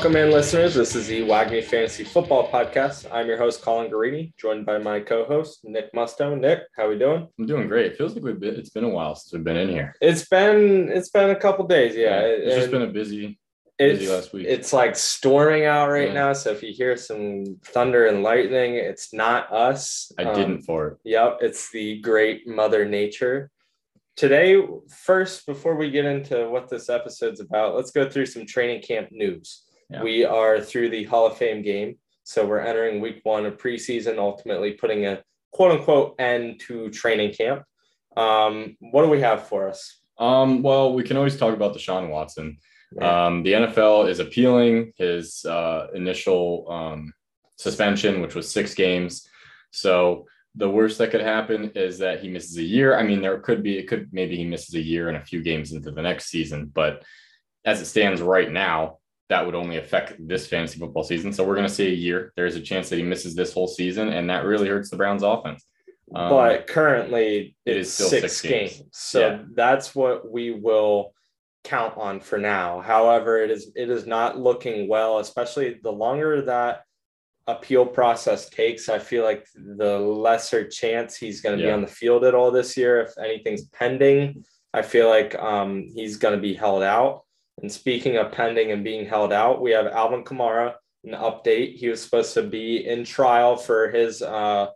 Welcome in, listeners. This is the WAGMI Fantasy Football Podcast. I'm your host, Colin Garini, joined by my co-host, Nick Musto. Nick, how we doing? I'm doing great. It feels like we've been, it's been a while since we've been in here. It's been it's been a couple days, yeah. It's just been a busy, it's, busy last week. It's like storming out right Yeah. now. So if you hear some thunder and lightning, it's not us. I Um, didn't for it. Yep, it's the great Mother Nature. Today, first, before we get into what this episode's about, let's go through some training camp news. Yeah. We are through the Hall of Fame game. So we're entering week one of preseason, ultimately putting a quote unquote end to training camp. Um, what do we have for us? Um, well, we can always talk about Deshaun Watson. Yeah. Um, the NFL is appealing his uh, initial um, suspension, which was six games. So the worst that could happen is that he misses a year. I mean, there could be, it could maybe he misses a year and a few games into the next season, but as it stands right now, that would only affect this fantasy football season. So we're going to see a year. There's a chance that he misses this whole season, and that really hurts the Browns' offense. Um, but currently it it's is still six, six games. games. So Yeah. that's what we will count on for now. However, it is it is not looking well, especially the longer that appeal process takes. I feel like the lesser chance he's going to be on the field at all this year. If anything's pending, I feel like um, he's going to be held out. And speaking of pending and being held out, we have Alvin Kamara. An update. He was supposed to be in trial for his uh,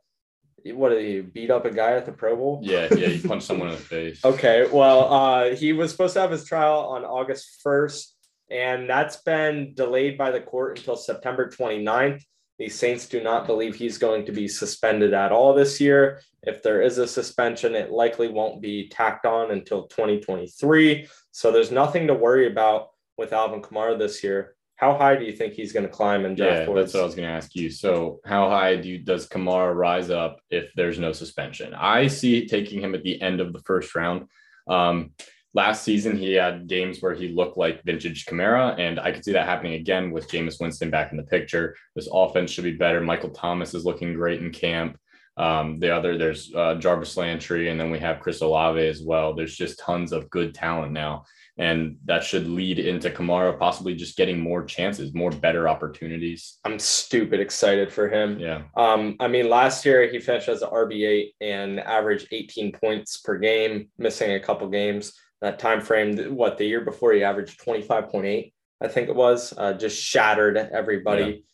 what did he beat up a guy at the Pro Bowl? yeah, yeah, he punched someone in the face. Okay, well, uh, he was supposed to have his trial on August 1st, and that's been delayed by the court until September 29th. The Saints do not believe he's going to be suspended at all this year. If there is a suspension, it likely won't be tacked on until 2023. So there's nothing to worry about with Alvin Kamara this year. How high do you think he's going to climb in draft Yeah, boards? that's what I was going to ask you. So, how high do you, does Kamara rise up if there's no suspension? I see taking him at the end of the first round. Um, last season, he had games where he looked like vintage Kamara, and I could see that happening again with Jameis Winston back in the picture. This offense should be better. Michael Thomas is looking great in camp. Um, the other, there's uh, Jarvis Landry, and then we have Chris Olave as well. There's just tons of good talent now. And that should lead into Kamara possibly just getting more chances, more better opportunities. I'm stupid excited for him. Yeah. Um, I mean, last year he finished as an RB8 and averaged 18 points per game, missing a couple games. That time frame, what the year before he averaged 25.8, I think it was, uh, just shattered everybody.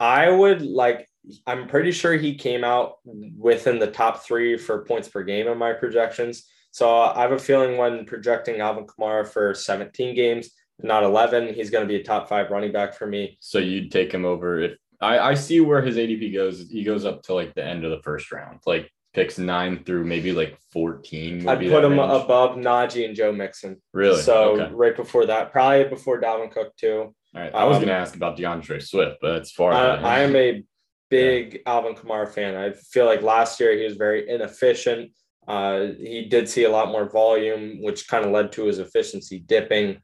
I would like, I'm pretty sure he came out within the top three for points per game in my projections. So I have a feeling when projecting Alvin Kamara for 17 games, not 11, he's going to be a top five running back for me. So you'd take him over if I, I see where his ADP goes. He goes up to like the end of the first round, like picks nine through maybe like 14. I'd put him range. above Najee and Joe Mixon. Really? So okay. right before that, probably before Dalvin Cook too. All right. I was um, going to ask about D'Andre Swift, but it's far. I. I am a big Alvin Kamara fan. I feel like last year he was very inefficient. Uh, he did see a lot more volume, which kind of led to his efficiency dipping.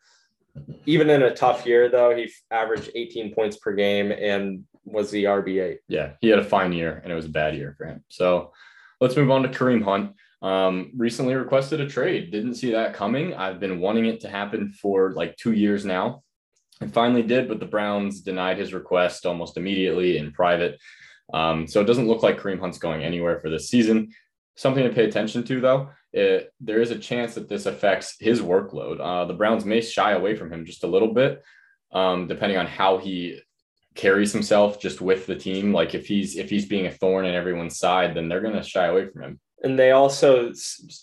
Even in a tough year, though, he averaged 18 points per game and was the RB8. yeah, he had a fine year and it was a bad year for him. So let's move on to Kareem Hunt. Um, recently requested a trade. Didn't see that coming. I've been wanting it to happen for like two years now. It finally did, but the Browns denied his request almost immediately in private. Um, so it doesn't look like Kareem Hunt's going anywhere for this season. Something to pay attention to, though, it, there is a chance that this affects his workload. Uh, the Browns may shy away from him just a little bit, um, depending on how he carries himself just with the team. Like if he's if he's being a thorn in everyone's side, then they're going to shy away from him. And they also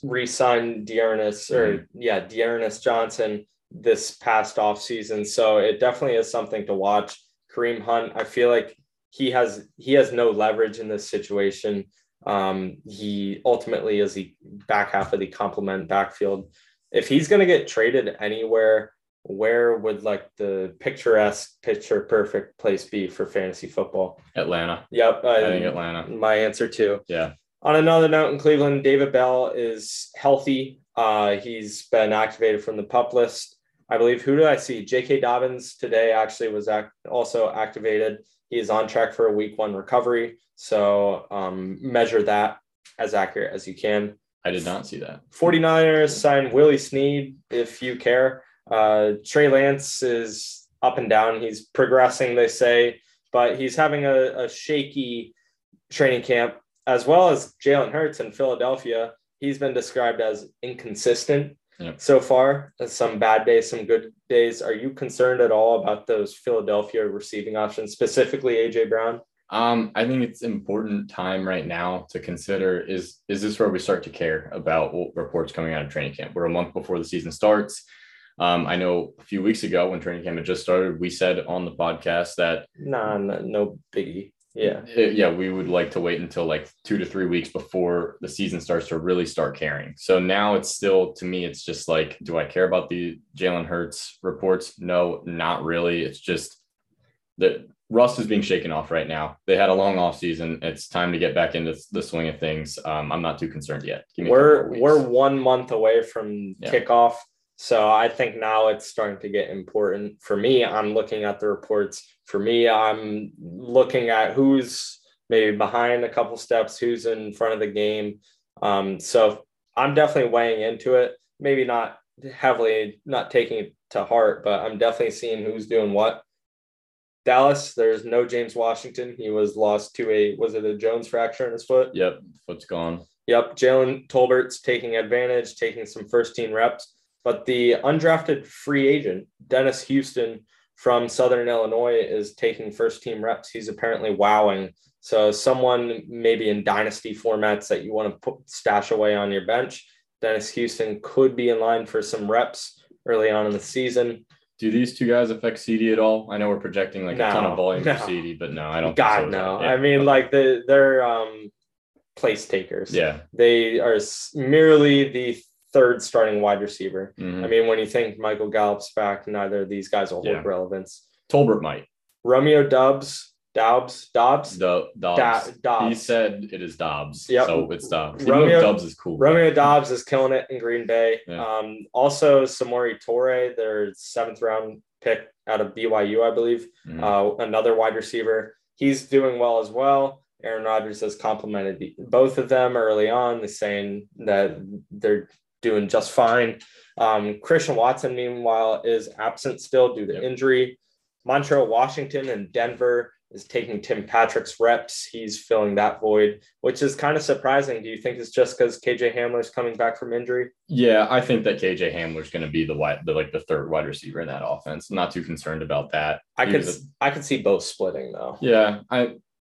re-signed D'Ernest or yeah, D'Ernest Johnson this past offseason. So it definitely is something to watch. Kareem Hunt, I feel like he has he has no leverage in this situation. Um, he ultimately is the back half of the complement backfield. If he's going to get traded anywhere, where would like the picturesque, picture perfect place be for fantasy football? Atlanta, Yep, I think Atlanta. My answer too. Yeah, On another note, in Cleveland, David Bell is healthy. Uh, he's been activated from the pup list. I believe. Who did I see? J.K. Dobbins today actually was act- also activated. He is on track for a week one recovery. So um, measure that as accurate as you can. I did not see that. 49ers signed Willie Snead, if you care. Uh, Trey Lance is up and down. He's progressing, they say, but he's having a, a shaky training camp, as well as Jalen Hurts in Philadelphia. He's been described as inconsistent So far. Some bad days, some good days. Are you concerned at all about those Philadelphia receiving options, specifically AJ Brown? Um, I think it's important time right now to consider is is this where we start to care about what reports coming out of training camp? We're a month before the season starts. Um, I know a few weeks ago when training camp had just started, we said on the podcast that Nah, no, no biggie. Yeah. uh, yeah, we would like to wait until like two to three weeks before the season starts to really start caring. So now it's still to me, it's just like, do I care about the Jalen Hurts reports? No, not really. It's just that rust is being shaken off right now. They had a long off season. It's time to get back into the swing of things. Um, I'm not too concerned yet. Give me a We're we're one month away from Yeah. kickoff. So I think now it's starting to get important. For me, I'm looking at the reports. For me, I'm looking at who's maybe behind a couple steps, who's in front of the game. Um, so I'm definitely weighing into it. Maybe not heavily, not taking it to heart, but I'm definitely seeing who's doing what. Dallas, there's no James Washington. He was lost to a was it a Jones fracture in his foot? Yep, foot's gone. Yep, Jalen Tolbert's taking advantage, taking some first team reps. But the undrafted free agent, Dennis Houston from Southern Illinois, is taking first team reps. He's apparently wowing. So, someone maybe in dynasty formats that you want to put, stash away on your bench, Dennis Houston could be in line for some reps early on in the season. Do these two guys affect CeeDee at all? I know we're projecting like a ton of volume no. for CeeDee, but no, I don't. think God, so. no. Yeah. I mean, like, the, they're um, place takers. yeah. They are merely the third starting wide receiver. Mhm. I mean, when you think Michael Gallup's back, neither of these guys will hold Yeah. relevance. Tolbert might. Romeo Dubs, Dobbs, Dobbs, Do- Da- Dobbs. He said it is Dobbs. Yep. So it's Dobbs. Even Romeo- Dobbs is cool. Romeo Dobbs is killing it in Green Bay. Yeah. Um, also, Samori Toure, their seventh round pick out of BYU, I believe, Mhm. uh, another wide receiver. He's doing well as well. Aaron Rodgers has complimented both of them early on, saying that they're doing just fine. Um, Christian Watson, meanwhile, is absent still due to injury. Montrell, Washington, and Denver is taking Tim Patrick's reps. He's filling that void, which is kind of surprising. Do you think it's just because KJ Hamler's coming back from injury? Yeah, I think that KJ Hamler's going to be the wide, the like the third wide receiver in that offense. I'm not too concerned about that. I could a- I could see both splitting though. yeah, I,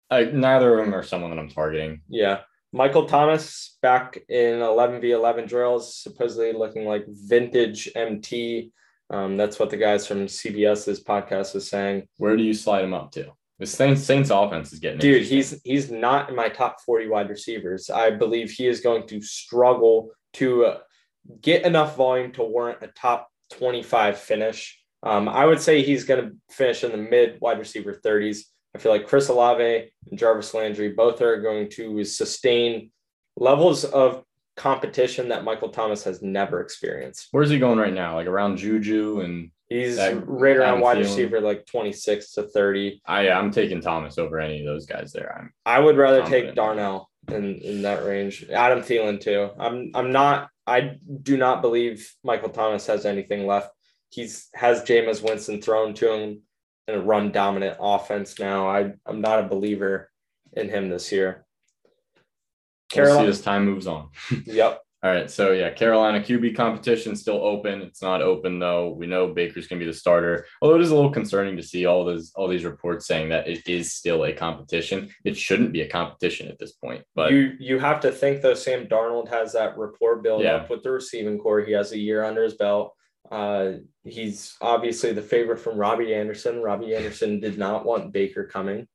I neither of them are someone that I'm targeting. Yeah. Michael Thomas back in 11v11 drills, supposedly looking like vintage MT. Um, that's what the guys from CBS's podcast is saying. Where do you slide him up to? The Saints, Saints offense is getting Dude, he's he's not in my top 40 wide receivers. I believe he is going to struggle to uh, get enough volume to warrant a top 25 finish. Um, I would say he's going to finish in the mid wide receiver 30s. I feel like Chris Olave and Jarvis Landry both are going to sustain levels of competition that Michael Thomas has never experienced. Where's he going right now? Like around Juju and He's That- right around wide Thielen. receiver like 26 to 30. I I'm taking Thomas over any of those guys there. I'm I would rather Confident. take Darnell in, in that range. Adam Thielen too. I'm I'm not I do not believe Michael Thomas has anything left. He's has Jameis Winston thrown to him in a run dominant offense now. I I'm not a believer in him this year. we'll see as time moves on. Yep. All right, so yeah, Carolina QB competition still open. It's not open though. We know Baker's going to be the starter. Although it is a little concerning to see all those all these reports saying that it is still a competition. It shouldn't be a competition at this point. But you you have to think though Sam Darnold has that rapport build Yeah. up with the receiving corps. He has a year under his belt. Uh, he's obviously the favorite from Robbie Anderson. Robbie Anderson did not want Baker coming.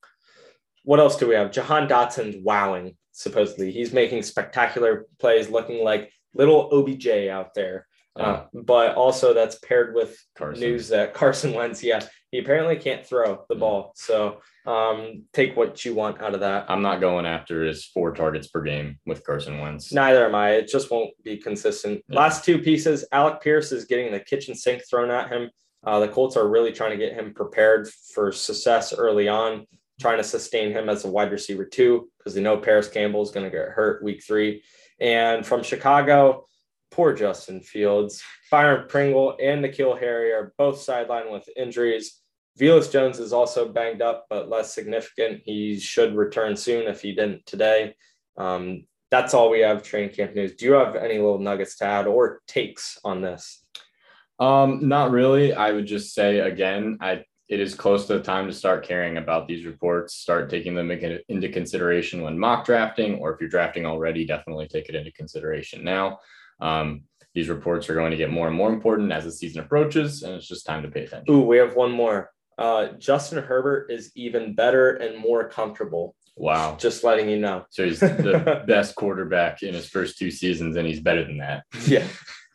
What else do we have? Jahan Dotson's wowing, supposedly. He's making spectacular plays, looking like little OBJ out there. Uh, but also that's paired with Carson. news that Carson Wentz, yeah, he apparently can't throw the ball. So um, take what you want out of that. I'm not going after his four targets per game with Carson Wentz. Neither am I. It just won't be consistent. Yeah. Last two pieces, Alec Pierce is getting the kitchen sink thrown at him. Uh, the Colts are really trying to get him prepared for success early on, trying to sustain him as a wide receiver too, because they know Parris Campbell is going to get hurt week three. And from Chicago, poor Justin Fields, Byron Pringle, and N'Keal Harry are both sidelined with injuries. Velus Jones is also banged up, but less significant. He should return soon if he didn't today. Um, that's all we have training camp news. Do you have any little nuggets to add or takes on this? Um, not really. I would just say again, I it is close to the time to start caring about these reports, start taking them into consideration when mock drafting, or if you're drafting already, definitely take it into consideration now. Um, these reports are going to get more and more important as the season approaches, and it's just time to pay attention. Ooh, we have one more. Uh, Justin Herbert is even better and more comfortable. Wow. Just letting you know. So he's the best quarterback in his first two seasons, and he's better than that. Yeah.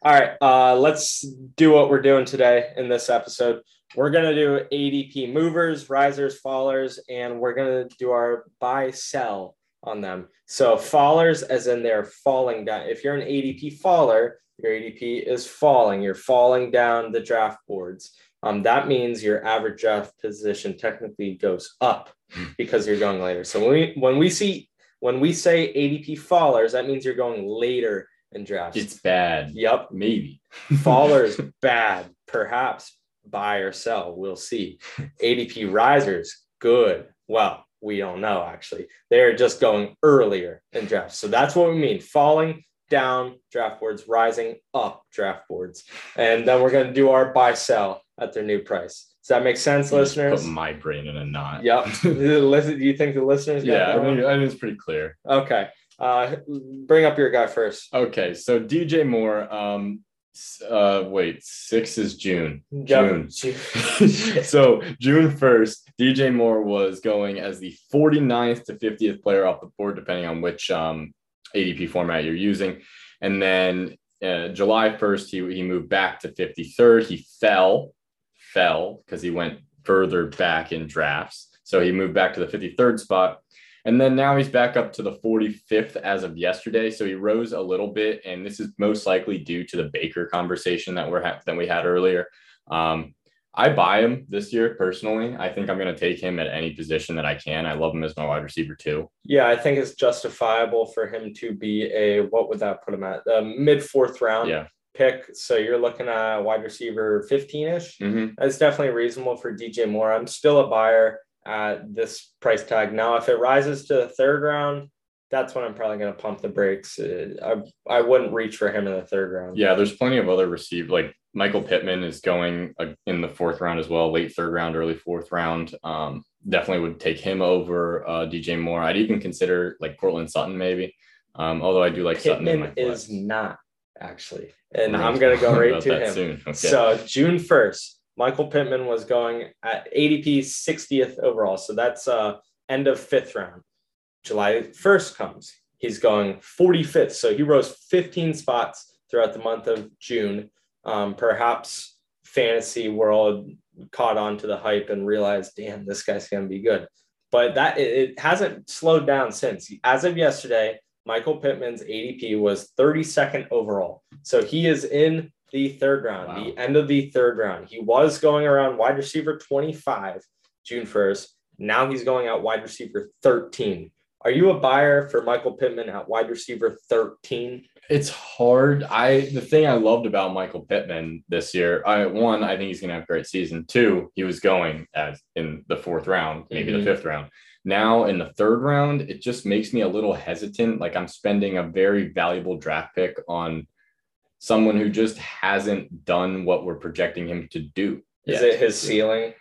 All right. Uh, let's do what we're doing today in this episode. We're going to do ADP movers, risers, fallers, and we're going to do our buy sell on them. So, fallers, as in they're falling down. If you're an ADP faller, your ADP is falling. You're falling down the draft boards. Um, that means your average draft position technically goes up hmm. because you're going later. So when we when we see when we say ADP fallers, that means you're going later in drafts. It's bad. Yep. Maybe. fallers bad. Perhaps buy or sell. We'll see. ADP risers good. Well, we don't know actually. They're just going earlier in drafts. So that's what we mean. Falling down draft boards, rising up draft boards. And then we're going to do our buy sell at their new price. Does that make sense, you listeners? Put my brain in a knot. Yep. do you think the listeners? yeah, I mean, I think it's pretty clear. Okay. Uh, bring up your guy first. Okay, so DJ Moore. Um, uh, wait, six is June. June. so June first, DJ Moore was going as the 49th to 50th player off the board, depending on which um ADP format you're using. And then uh, July 1st, he, he moved back to 53rd. He fell, fell because he went further back in drafts. So he moved back to the 53rd spot. And then now he's back up to the 45th as of yesterday. So he rose a little bit. And this is most likely due to the Baker conversation that we're ha- that we had earlier. Um, I buy him this year personally. I think I'm going to take him at any position that I can. I love him as my wide receiver too. Yeah, I think it's justifiable for him to be a what would that put him at? A mid fourth round yeah. Pick. So you're looking at wide receiver 15 ish. Mm-hmm. That's definitely reasonable for DJ Moore. I'm still a buyer at this price tag. Now, if it rises to the third round, that's when I'm probably going to pump the brakes. Uh, I I wouldn't reach for him in the third round. Yeah, there's plenty of other receive like Michael Pittman is going uh, in the fourth round as well, late third round, early fourth round. Um, definitely would take him over uh, DJ Moore. I'd even consider like Courtland Sutton maybe. Um, although I do like Pittman Sutton. is not actually, and right. I'm going to go right to him. Okay. So June 1st, Michael Pittman was going at ADP 60th overall. So that's uh, end of fifth round. July 1st comes. He's going 45th. So he rose 15 spots throughout the month of June. Um, perhaps fantasy world caught on to the hype and realized, damn, this guy's going to be good. But that it, it hasn't slowed down since. As of yesterday, Michael Pittman's ADP was 32nd overall. So he is in the third round, wow. the end of the third round. He was going around wide receiver 25 June 1st. Now he's going out wide receiver 13. Are you a buyer for Michael Pittman at wide receiver 13? It's hard. I the thing I loved about Michael Pittman this year, I one, I think he's gonna have a great season. Two, he was going as in the fourth round, maybe mm-hmm. the fifth round. Now in the third round, it just makes me a little hesitant. Like I'm spending a very valuable draft pick on someone who just hasn't done what we're projecting him to do. Is it his ceiling?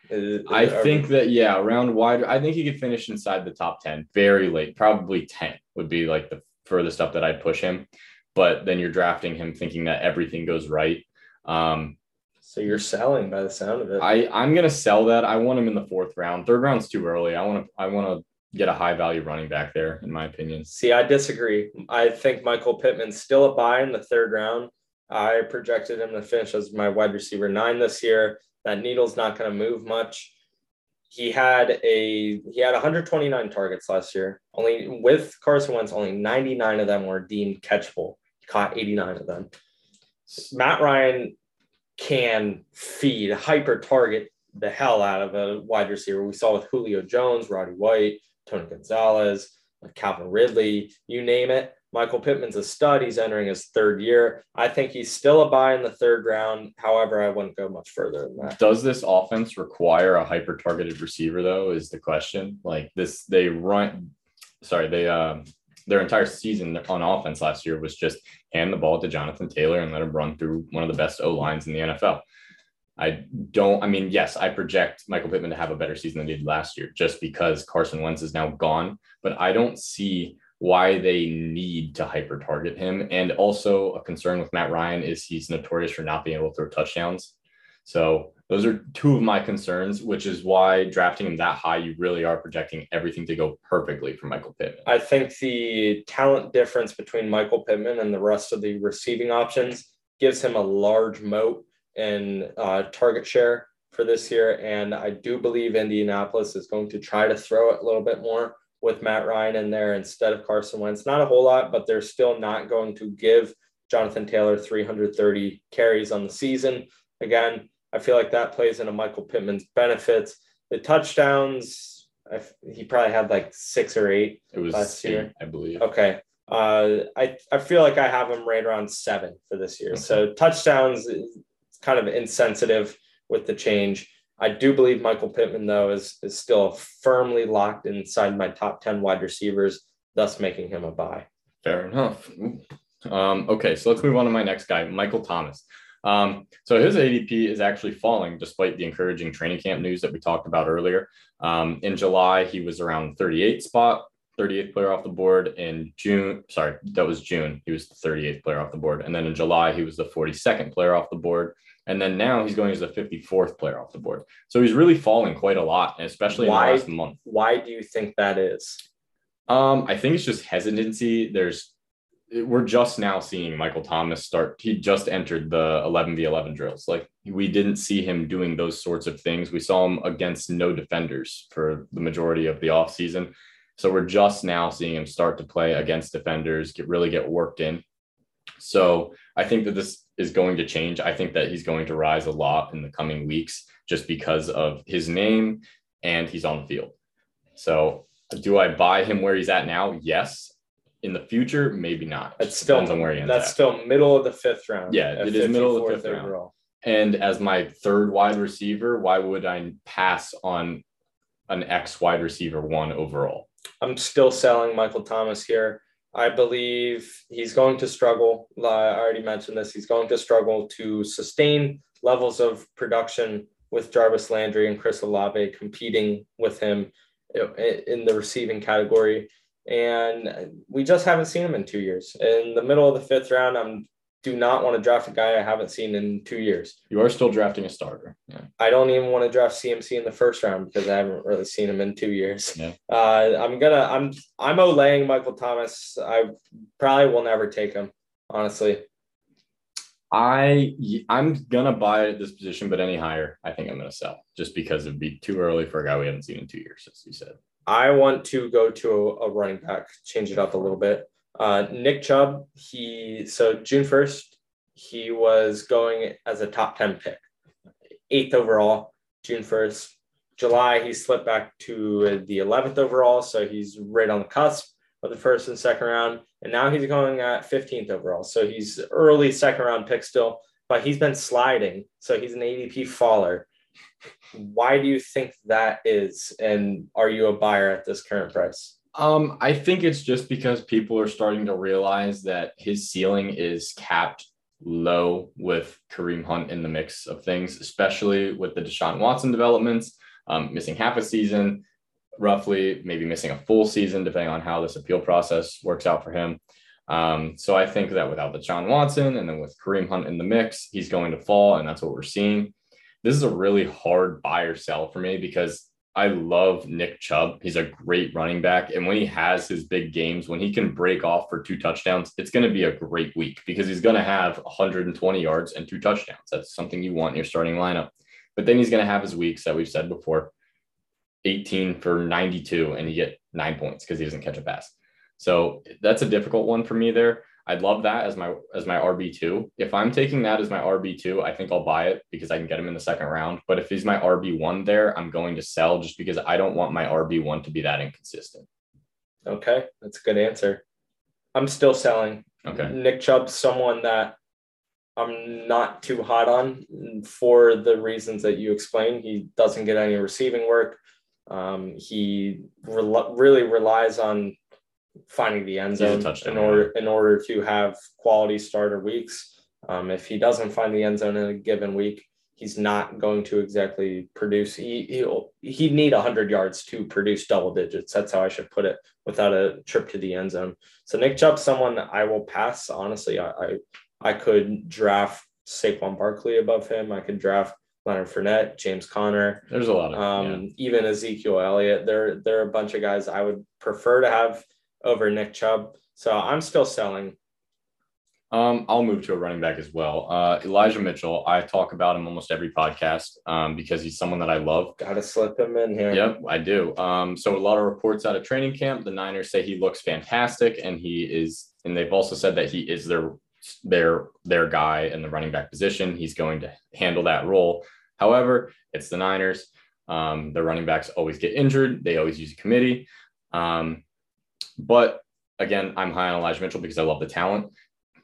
I think that yeah, around wide. I think he could finish inside the top ten, very late, probably ten would be like the furthest up that I'd push him. But then you're drafting him thinking that everything goes right. Um, so you're selling by the sound of it. I I'm gonna sell that. I want him in the fourth round. Third round's too early. I want to I want to get a high value running back there, in my opinion. See, I disagree. I think Michael Pittman's still a buy in the third round. I projected him to finish as my wide receiver nine this year. That needle's not going to move much. He had a he had 129 targets last year. Only with Carson Wentz, only 99 of them were deemed catchable. Caught 89 of them. Matt Ryan can feed hyper target the hell out of a wide receiver. We saw with Julio Jones, Roddy White, Tony Gonzalez, Calvin Ridley, you name it. Michael Pittman's a stud. He's entering his third year. I think he's still a buy in the third round. However, I wouldn't go much further than that. Does this offense require a hyper targeted receiver though? Is the question. Like this, they run. Sorry, they um their entire season on offense last year was just hand the ball to Jonathan Taylor and let him run through one of the best O lines in the NFL. I don't, I mean, yes, I project Michael Pittman to have a better season than he did last year just because Carson Wentz is now gone, but I don't see why they need to hyper target him. And also, a concern with Matt Ryan is he's notorious for not being able to throw touchdowns. So, those are two of my concerns, which is why drafting him that high, you really are projecting everything to go perfectly for Michael Pittman. I think the talent difference between Michael Pittman and the rest of the receiving options gives him a large moat in uh, target share for this year. And I do believe Indianapolis is going to try to throw it a little bit more with Matt Ryan in there instead of Carson Wentz. Not a whole lot, but they're still not going to give Jonathan Taylor 330 carries on the season. Again, I feel like that plays into Michael Pittman's benefits. The touchdowns, I, he probably had like six or eight it was last eight, year, I believe. Okay. Uh, I, I feel like I have him right around seven for this year. Okay. So touchdowns is kind of insensitive with the change. I do believe Michael Pittman, though, is, is still firmly locked inside my top 10 wide receivers, thus making him a buy. Fair enough. Um, okay, so let's move on to my next guy, Michael Thomas. Um, so his ADP is actually falling despite the encouraging training camp news that we talked about earlier. Um, in July, he was around 38th spot, 38th player off the board. In June, sorry, that was June. He was the 38th player off the board. And then in July, he was the 42nd player off the board. And then now he's going as the 54th player off the board. So he's really falling quite a lot, especially why, in the last month. Why do you think that is? Um, I think it's just hesitancy. There's we're just now seeing Michael Thomas start. He just entered the 11 v 11 drills. Like we didn't see him doing those sorts of things. We saw him against no defenders for the majority of the offseason. So we're just now seeing him start to play against defenders, get really get worked in. So I think that this is going to change. I think that he's going to rise a lot in the coming weeks just because of his name and he's on the field. So, do I buy him where he's at now? Yes. In the future, maybe not. It's still on where he ends That's at. still middle of the fifth round. Yeah, it is middle of the fifth overall. round. And as my third wide receiver, why would I pass on an X wide receiver one overall? I'm still selling Michael Thomas here. I believe he's going to struggle. I already mentioned this. He's going to struggle to sustain levels of production with Jarvis Landry and Chris Olave competing with him in the receiving category. And we just haven't seen him in two years. In the middle of the fifth round, I'm do not want to draft a guy I haven't seen in two years. You are still drafting a starter. Yeah. I don't even want to draft CMC in the first round because I haven't really seen him in two years. Yeah. Uh, I'm gonna I'm I'm olaying Michael Thomas. I probably will never take him, honestly. I I'm gonna buy at this position, but any higher, I think I'm gonna sell just because it'd be too early for a guy we haven't seen in two years, as you said. I want to go to a, a running back, change it up a little bit. Uh, Nick Chubb, he so June first, he was going as a top ten pick, eighth overall. June first, July he slipped back to the eleventh overall, so he's right on the cusp of the first and second round. And now he's going at fifteenth overall, so he's early second round pick still, but he's been sliding, so he's an ADP faller. Why do you think that is? And are you a buyer at this current price? Um, I think it's just because people are starting to realize that his ceiling is capped low with Kareem Hunt in the mix of things, especially with the Deshaun Watson developments, um, missing half a season, roughly, maybe missing a full season, depending on how this appeal process works out for him. Um, so I think that without Deshaun Watson and then with Kareem Hunt in the mix, he's going to fall, and that's what we're seeing. This is a really hard buy or sell for me because I love Nick Chubb. He's a great running back. And when he has his big games, when he can break off for two touchdowns, it's going to be a great week because he's going to have 120 yards and two touchdowns. That's something you want in your starting lineup. But then he's going to have his weeks that we've said before 18 for 92, and you get nine points because he doesn't catch a pass. So that's a difficult one for me there. I'd love that as my as my RB two. If I'm taking that as my RB two, I think I'll buy it because I can get him in the second round. But if he's my RB one there, I'm going to sell just because I don't want my RB one to be that inconsistent. Okay, that's a good answer. I'm still selling. Okay. Nick Chubb's someone that I'm not too hot on for the reasons that you explained. He doesn't get any receiving work. Um, he re- really relies on finding the end zone in order in order to have quality starter weeks. Um, if he doesn't find the end zone in a given week, he's not going to exactly produce. He he'll he'd need hundred yards to produce double digits. That's how I should put it, without a trip to the end zone. So Nick Chubb, someone I will pass. Honestly, I I, I could draft Saquon Barkley above him. I could draft Leonard Fournette, James Conner. There's a lot of um, yeah. even Ezekiel Elliott. There there are a bunch of guys I would prefer to have over Nick Chubb. So I'm still selling. Um, I'll move to a running back as well. Uh, Elijah Mitchell. I talk about him almost every podcast um, because he's someone that I love. Got to slip him in here. Yep, I do. Um, so a lot of reports out of training camp, the Niners say he looks fantastic, and he is. And they've also said that he is their their their guy in the running back position. He's going to handle that role. However, it's the Niners. Um, the running backs always get injured. They always use a committee. Um, but again, I'm high on Elijah Mitchell because I love the talent.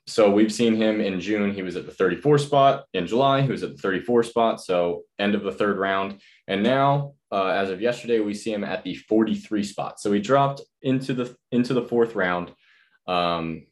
So we've seen him in June. He was at the 34 spot. In July, he was at the 34 spot. So end of the third round. And now, uh, as of yesterday, we see him at the 43 spot. So he dropped into the into the fourth round. Um,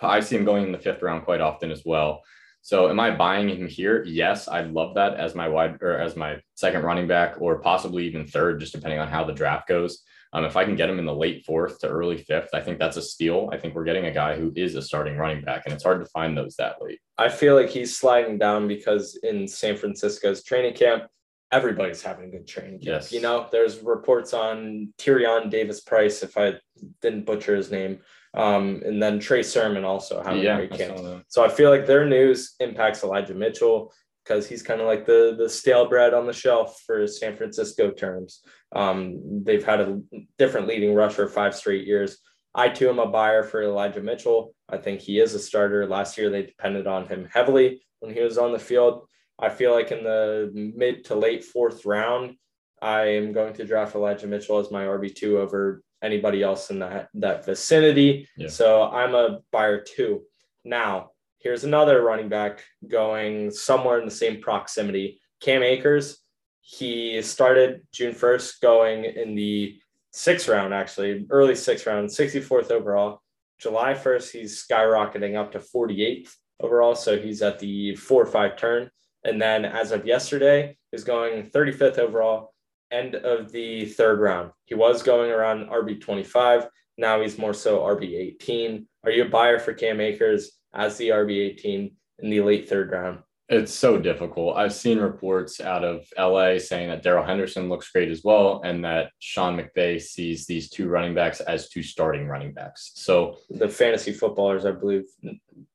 I see him going in the fifth round quite often as well. So am I buying him here? Yes, I'd love that as my wide or as my second running back, or possibly even third, just depending on how the draft goes. Um, if I can get him in the late fourth to early fifth, I think that's a steal. I think we're getting a guy who is a starting running back, and it's hard to find those that late. I feel like he's sliding down because in San Francisco's training camp, everybody's having a good training camp. Yes. You know, there's reports on Tyrion Davis Price, if I didn't butcher his name. Um, and then Trey Sermon also having yeah, a great camp. So I feel like their news impacts Elijah Mitchell because he's kind of like the the stale bread on the shelf for San Francisco terms. Um, they've had a different leading rusher five straight years. I too am a buyer for Elijah Mitchell. I think he is a starter. Last year they depended on him heavily when he was on the field. I feel like in the mid to late fourth round, I am going to draft Elijah Mitchell as my RB two over anybody else in that that vicinity. Yeah. So I'm a buyer too. Now Here's another running back going somewhere in the same proximity. Cam Akers, he started June 1st going in the sixth round, actually, early sixth round, 64th overall. July 1st, he's skyrocketing up to 48th overall. So he's at the four or five turn. And then as of yesterday, he's going 35th overall, end of the third round. He was going around RB 25. Now he's more so RB 18. Are you a buyer for Cam Akers? As the RB18 in the late third round? It's so difficult. I've seen reports out of LA saying that Darrell Henderson looks great as well, and that Sean McVay sees these two running backs as two starting running backs. So the fantasy footballers, I believe,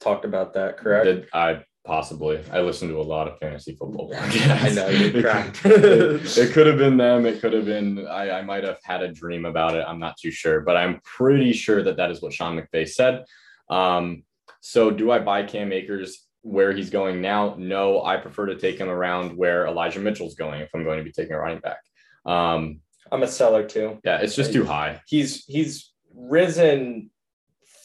talked about that. Correct? Did, I possibly. I listen to a lot of fantasy football podcasts. I know you cracked. it, it, could have been them. It could have been. I, I might have had a dream about it. I'm not too sure, but I'm pretty sure that that is what Sean McVay said. Um, so do I buy Cam Akers where he's going now? No, I prefer to take him around where Elijah Mitchell's going if I'm going to be taking a running back. Um, I'm a seller too. Yeah, it's just too high. He's he's risen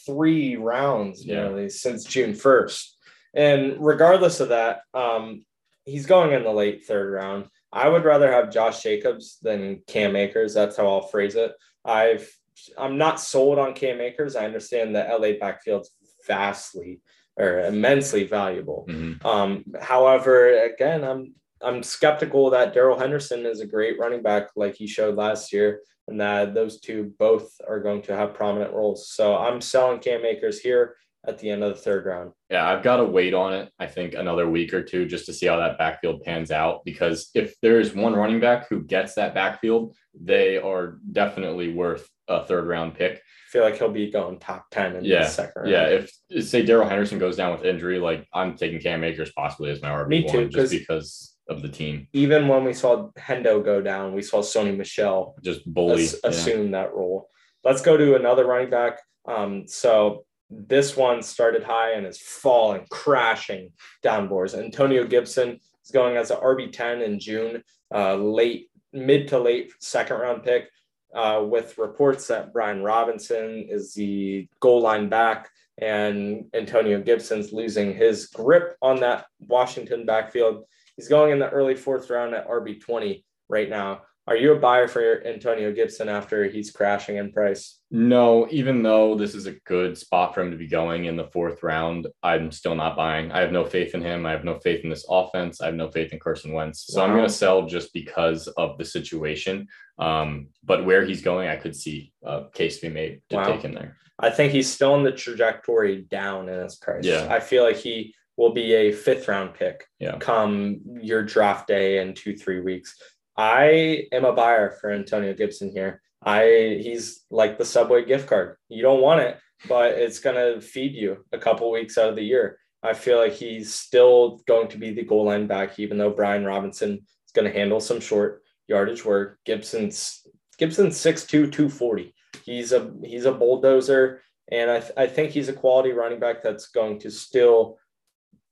three rounds yeah. nearly since June 1st. And regardless of that, um, he's going in the late third round. I would rather have Josh Jacobs than Cam Akers. That's how I'll phrase it. I've I'm not sold on Cam Akers. I understand the LA backfield's vastly or immensely valuable. Mm-hmm. Um, however, again, I'm I'm skeptical that Darrell Henderson is a great running back like he showed last year, and that those two both are going to have prominent roles. So I'm selling Cam Akers here at the end of the third round. Yeah, I've got to wait on it. I think another week or two just to see how that backfield pans out. Because if there's one running back who gets that backfield, they are definitely worth a third round pick I feel like he'll be going top 10 in yeah. the second round. Yeah. If say Darrell Henderson goes down with injury, like I'm taking Cam Akers possibly as my RB1 Me too, just because of the team. Even when we saw Hendo go down, we saw Sony Michel just bully as, yeah. assume that role. Let's go to another running back. Um, so this one started high and is falling, crashing downboards. Antonio Gibson is going as an RB10 in June, uh, late, mid to late second round pick. Uh, with reports that Brian Robinson is the goal line back and Antonio Gibson's losing his grip on that Washington backfield. He's going in the early fourth round at RB20 right now. Are you a buyer for Antonio Gibson after he's crashing in price? No, even though this is a good spot for him to be going in the fourth round, I'm still not buying. I have no faith in him. I have no faith in this offense. I have no faith in Carson Wentz. So wow. I'm going to sell just because of the situation. Um, but where he's going, I could see a case be made to wow. take him there. I think he's still in the trajectory down in his price. Yeah. I feel like he will be a fifth round pick yeah. come your draft day in two, three weeks. I am a buyer for Antonio Gibson here. I he's like the subway gift card. You don't want it, but it's gonna feed you a couple weeks out of the year. I feel like he's still going to be the goal line back, even though Brian Robinson is going to handle some short yardage work. Gibson's Gibson's 6'2", 240. He's a he's a bulldozer, and I, th- I think he's a quality running back that's going to still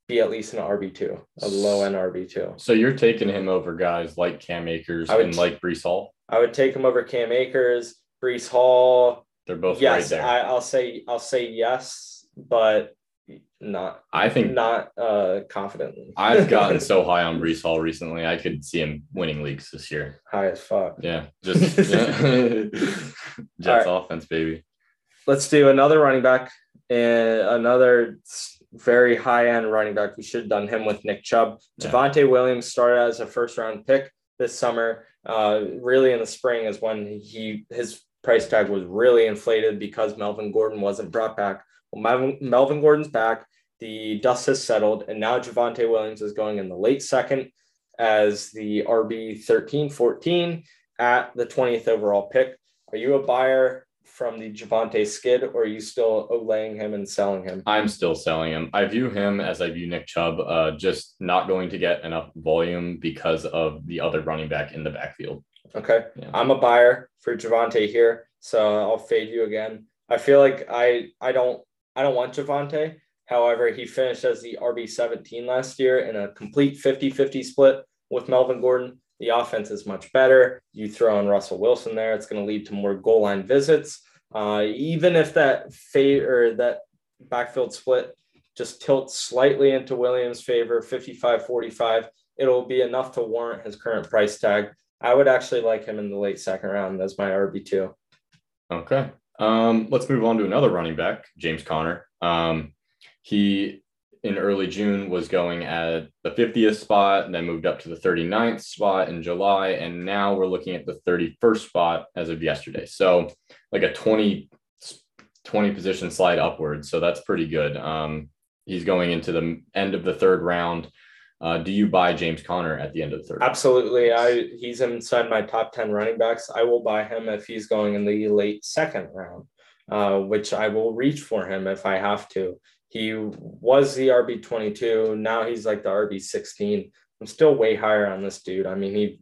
be at least an RB two, a low end RB two. So you're taking him over guys like Cam Akers would, and like Breece Hall. I would take him over Cam Akers, Breece Hall. They're both yes. Right I, I'll say I'll say yes, but not. I think not uh confidently. I've gotten so high on Breece Hall recently. I could see him winning leagues this year. High as fuck. Yeah, just yeah. Jets right. offense, baby. Let's do another running back and another very high end running back. We should have done him with Nick Chubb. Yeah. Javonte Williams started as a first round pick this summer. Uh, really in the spring is when he his price tag was really inflated because Melvin Gordon wasn't brought back. Well, Melvin, Melvin Gordon's back. The dust has settled, and now Javonte Williams is going in the late second as the RB 13 14 at the 20th overall pick. Are you a buyer from the Javonte skid, or are you still laying him and selling him? I'm still selling him. I view him as I view Nick Chubb, uh, just not going to get enough volume because of the other running back in the backfield. Okay. Yeah. I'm a buyer for Javonte here, so I'll fade you again. I feel like I I don't I don't want Javonte. However, he finished as the RB17 last year in a complete 50-50 split with Melvin Gordon. The offense is much better. You throw in Russell Wilson there, it's going to lead to more goal line visits. Uh, even if that fade or that backfield split just tilts slightly into Williams' favor, 55 45, it'll be enough to warrant his current price tag. I would actually like him in the late second round as my RB2. Okay. Um, let's move on to another running back, James Conner. Um, he in early June was going at the 50th spot, then moved up to the 39th spot in July. And now we're looking at the 31st spot as of yesterday. So like a 20, 20 position slide upwards. So that's pretty good. Um, he's going into the end of the third round. Uh, do you buy James Conner at the end of the third? Absolutely. I he's inside my top 10 running backs. I will buy him if he's going in the late second round, uh, which I will reach for him if I have to. He was the RB 22. Now he's like the RB 16. I'm still way higher on this dude. I mean, he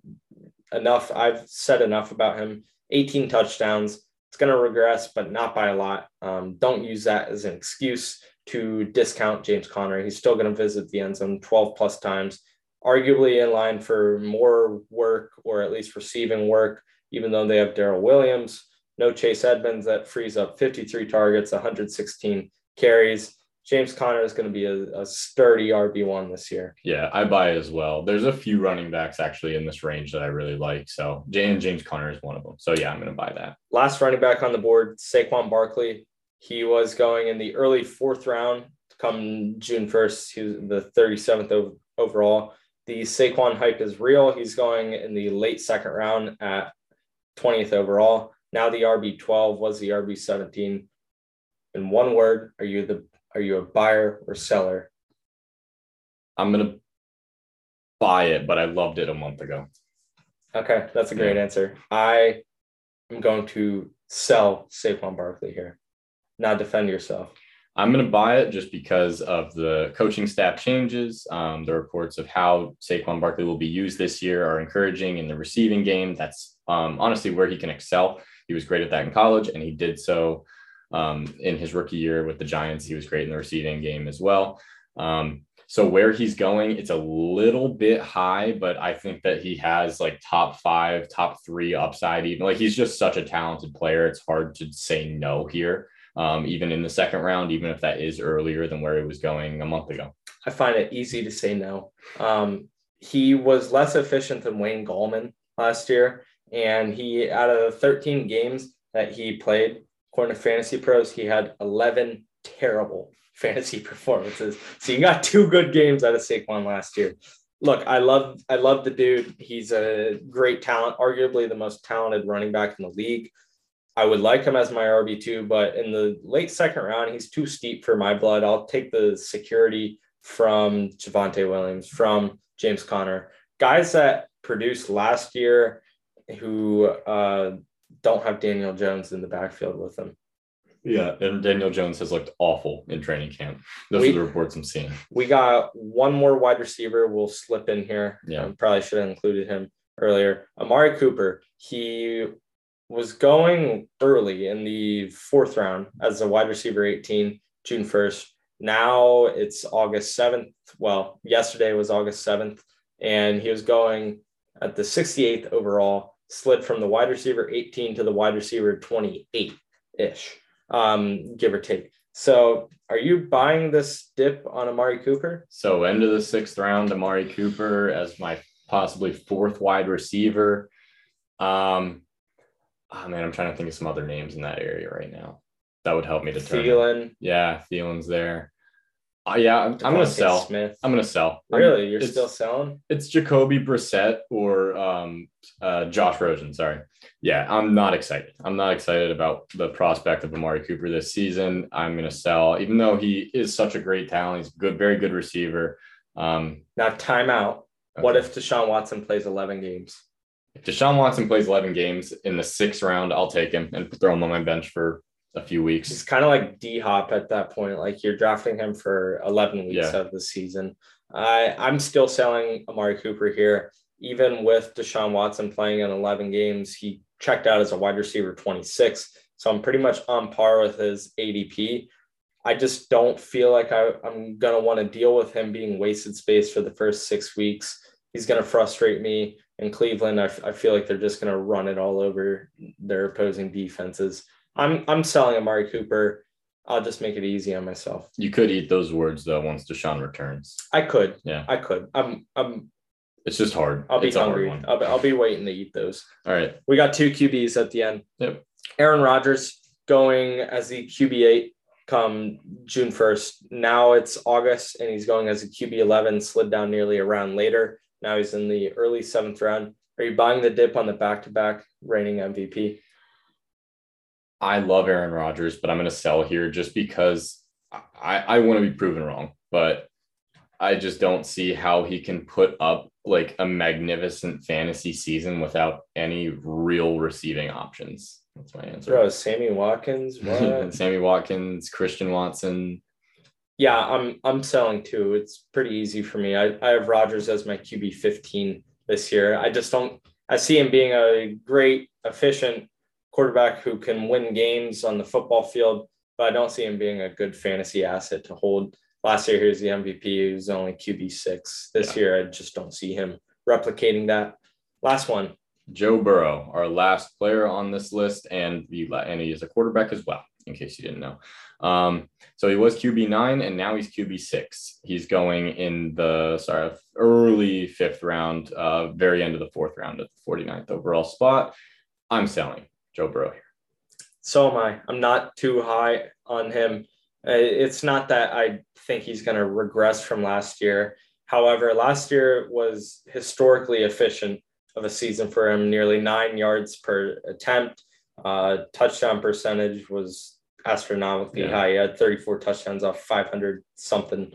enough. I've said enough about him. 18 touchdowns. It's going to regress, but not by a lot. Um, don't use that as an excuse to discount James Conner. He's still going to visit the end zone 12 plus times, arguably in line for more work or at least receiving work, even though they have Darrel Williams. No Chase Edmonds that frees up 53 targets, 116 carries. James Conner is going to be a, a sturdy RB1 this year. Yeah, I buy it as well. There's a few running backs actually in this range that I really like. So and James Conner is one of them. So yeah, I'm going to buy that. Last running back on the board, Saquon Barkley. He was going in the early fourth round come June 1st. He was the 37th overall. The Saquon hype is real. He's going in the late second round at 20th overall. Now the RB12 was the RB17. In one word, are you the are you a buyer or seller? I'm gonna buy it, but I loved it a month ago. Okay, that's a great yeah. answer. I am going to sell Saquon Barkley here. Now defend yourself. I'm going to buy it just because of the coaching staff changes. Um, the reports of how Saquon Barkley will be used this year are encouraging in the receiving game. That's um, honestly where he can excel. He was great at that in college, and he did so um, in his rookie year with the Giants. He was great in the receiving game as well. Um, So where he's going, it's a little bit high, but I think that he has like top five, top three upside. Even like he's just such a talented player. It's hard to say no here, um, even in the second round, even if that is earlier than where he was going a month ago. I find it easy to say no. Um, he was less efficient than Wayne Gallman last year, and he out of the 13 games that he played, according to Fantasy Pros, he had 11 terrible fantasy performances. So you got two good games out of Saquon last year. Look, I love I love the dude. He's a great talent, arguably the most talented running back in the league. I would like him as my RB2, but in the late second round, he's too steep for my blood. I'll take the security from Javonte Williams, from James Conner, guys that produced last year who uh, don't have Daniel Jones in the backfield with them. Yeah, and Daniel Jones has looked awful in training camp. Those we, are the reports I'm seeing. We got one more wide receiver. We'll slip in here. Yeah, um, probably should have included him earlier. Amari Cooper. He was going early in the fourth round as a wide receiver 18, June 1st. Now it's August 7th. Well, yesterday was August 7th, and he was going at the 68th overall, slid from the wide receiver 18 to the wide receiver 28 ish um, give or take. So, are you buying this dip on Amari Cooper? So, end of the sixth round, Amari Cooper as my possibly fourth wide receiver. Um, oh man, I'm trying to think of some other names in that area right now. That would help me determine. Thielen. Yeah, Thielen's there. Uh, yeah, I'm, I'm gonna sell. Smith. I'm gonna sell. Really, I'm, you're still selling? It's Jacoby Brissett or um, uh, Josh Rosen. Sorry. Yeah, I'm not excited. I'm not excited about the prospect of Amari Cooper this season. I'm gonna sell, even though he is such a great talent. He's good, very good receiver. Um, now, timeout. Okay. What if Deshaun Watson plays 11 games? If Deshaun Watson plays 11 games in the sixth round, I'll take him and throw him on my bench for a few weeks. It's kind of like D Hop at that point. Like you're drafting him for 11 weeks yeah. of the season. I I'm still selling Amari Cooper here. Even with Deshaun Watson playing in 11 games, he checked out as a wide receiver 26. So I'm pretty much on par with his ADP. I just don't feel like I, I'm going to want to deal with him being wasted space for the first six weeks. He's going to frustrate me. In Cleveland, I, I feel like they're just going to run it all over their opposing defenses. I'm I'm selling Amari Cooper. I'll just make it easy on myself. You could eat those words though once Deshaun returns. I could. Yeah. I could. I'm I'm it's just hard. I'll be it's hungry. I'll be, I'll be waiting to eat those. All right. We got two QBs at the end. Yep. Aaron Rodgers going as the QB8 come June 1st. Now it's August and he's going as a QB11, slid down nearly a round later. Now he's in the early seventh round. Are you buying the dip on the back to back reigning MVP? I love Aaron Rodgers, but I'm going to sell here just because I, I want to be proven wrong. But I just don't see how he can put up like a magnificent fantasy season without any real receiving options. That's my answer. Bro, Sammy Watkins, what? Sammy Watkins, Christian Watson. Yeah, I'm I'm selling too. It's pretty easy for me. I, I have Rodgers as my QB 15 this year. I just don't I see him being a great, efficient quarterback who can win games on the football field, but I don't see him being a good fantasy asset to hold. Last year, he was the MVP. He was only QB six. This yeah. year, I just don't see him replicating that. Last one. Joe Burrow, our last player on this list, and the and he is a quarterback as well. In case you didn't know, um, so he was QB nine, and now he's QB six. He's going in the sorry early fifth round, uh, very end of the fourth round at the 49th overall spot. I'm selling. Joe Burrow here. So am I. I'm not too high on him. Uh, it's not that I think he's going to regress from last year. However, last year was historically efficient of a season for him, nearly nine yards per attempt. Uh, touchdown percentage was astronomically yeah. high. He had 34 touchdowns off 500 something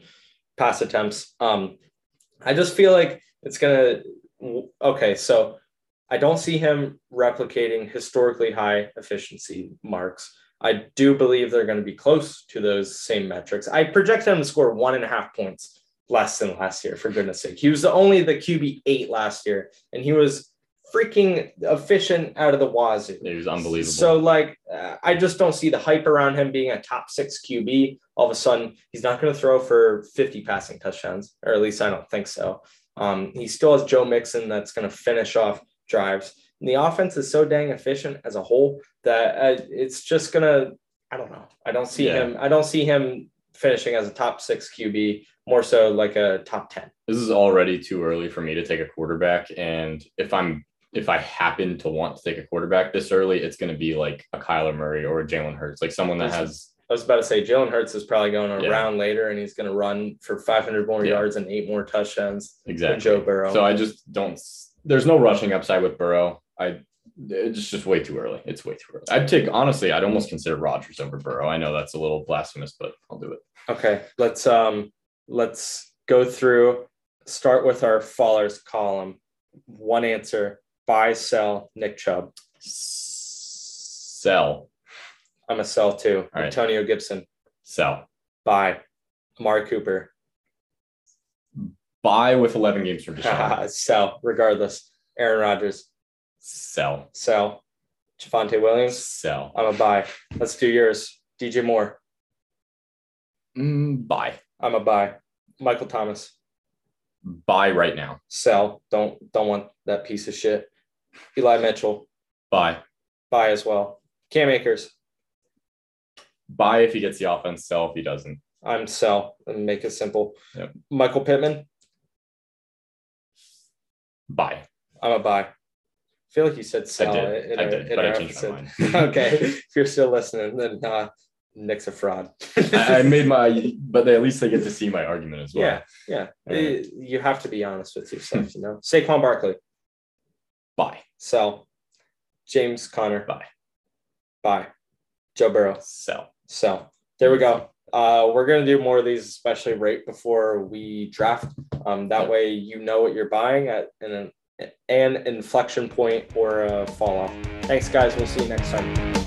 pass attempts. Um, I just feel like it's going to, okay, so I don't see him replicating historically high efficiency marks. I do believe they're going to be close to those same metrics. I project him to score one and a half points less than last year, for goodness sake. He was the only the QB eight last year, and he was freaking efficient out of the wazoo. He was unbelievable. So, like, uh, I just don't see the hype around him being a top six QB. All of a sudden, he's not going to throw for 50 passing touchdowns, or at least I don't think so. Um, he still has Joe Mixon that's going to finish off drives. And the offense is so dang efficient as a whole that uh, it's just to, I don't know. I don't see Yeah. him, I don't see him finishing as a top six QB, more so like a top 10. this is already too early for me to take a quarterback. And if I'm if I happen to want to take a quarterback this early, it's going to be like a Kyler Murray or a Jalen Hurts, like someone that has I was about to say Jalen Hurts is probably going Yeah. around later and he's going to run for 500 more Yeah. yards and eight more touchdowns exactly Joe Burrow. So I just don't. There's no rushing upside with Burrow. I it's just way too early. It's way too early. I'd take honestly. I'd almost consider Rodgers over Burrow. I know that's a little blasphemous, but I'll do it. okay, let's um let's go through. Start with our fallers column. One answer: buy, sell, Nick Chubb. Sell, I'm a sell too. Right. Antonio Gibson. sell, Buy. Amari Cooper. Buy with 11 games from Deshaun. sell. Regardless. Aaron Rodgers. sell, Sell. Javonte Williams. sell, I'm a buy. Let's do yours. DJ Moore. mm, buy, I'm a buy. Michael Thomas. buy right now. Sell. Don't don't want that piece of shit. Eli Mitchell. Buy, Buy as well. Cam Akers. buy if he gets the offense. Sell if he doesn't. I'm sell and make it simple. Yep. Michael Pittman. Buy. I'm a buy. I feel like you said sell. I did. in I our- did, but I changed my mind. okay. If you're still listening, then uh, Nick's a fraud. I, I made my, but they, at least they get to see my argument as well. yeah, yeah. You have to be honest with yourself, you know. Saquon Barkley. Buy, Sell. James Conner. buy, Buy. Joe Burrow. sell. So there we go. Uh, we're gonna do more of these, especially right before we draft. Um, that way you know what you're buying at an an inflection point or a fall off. Thanks, guys. We'll see you next time.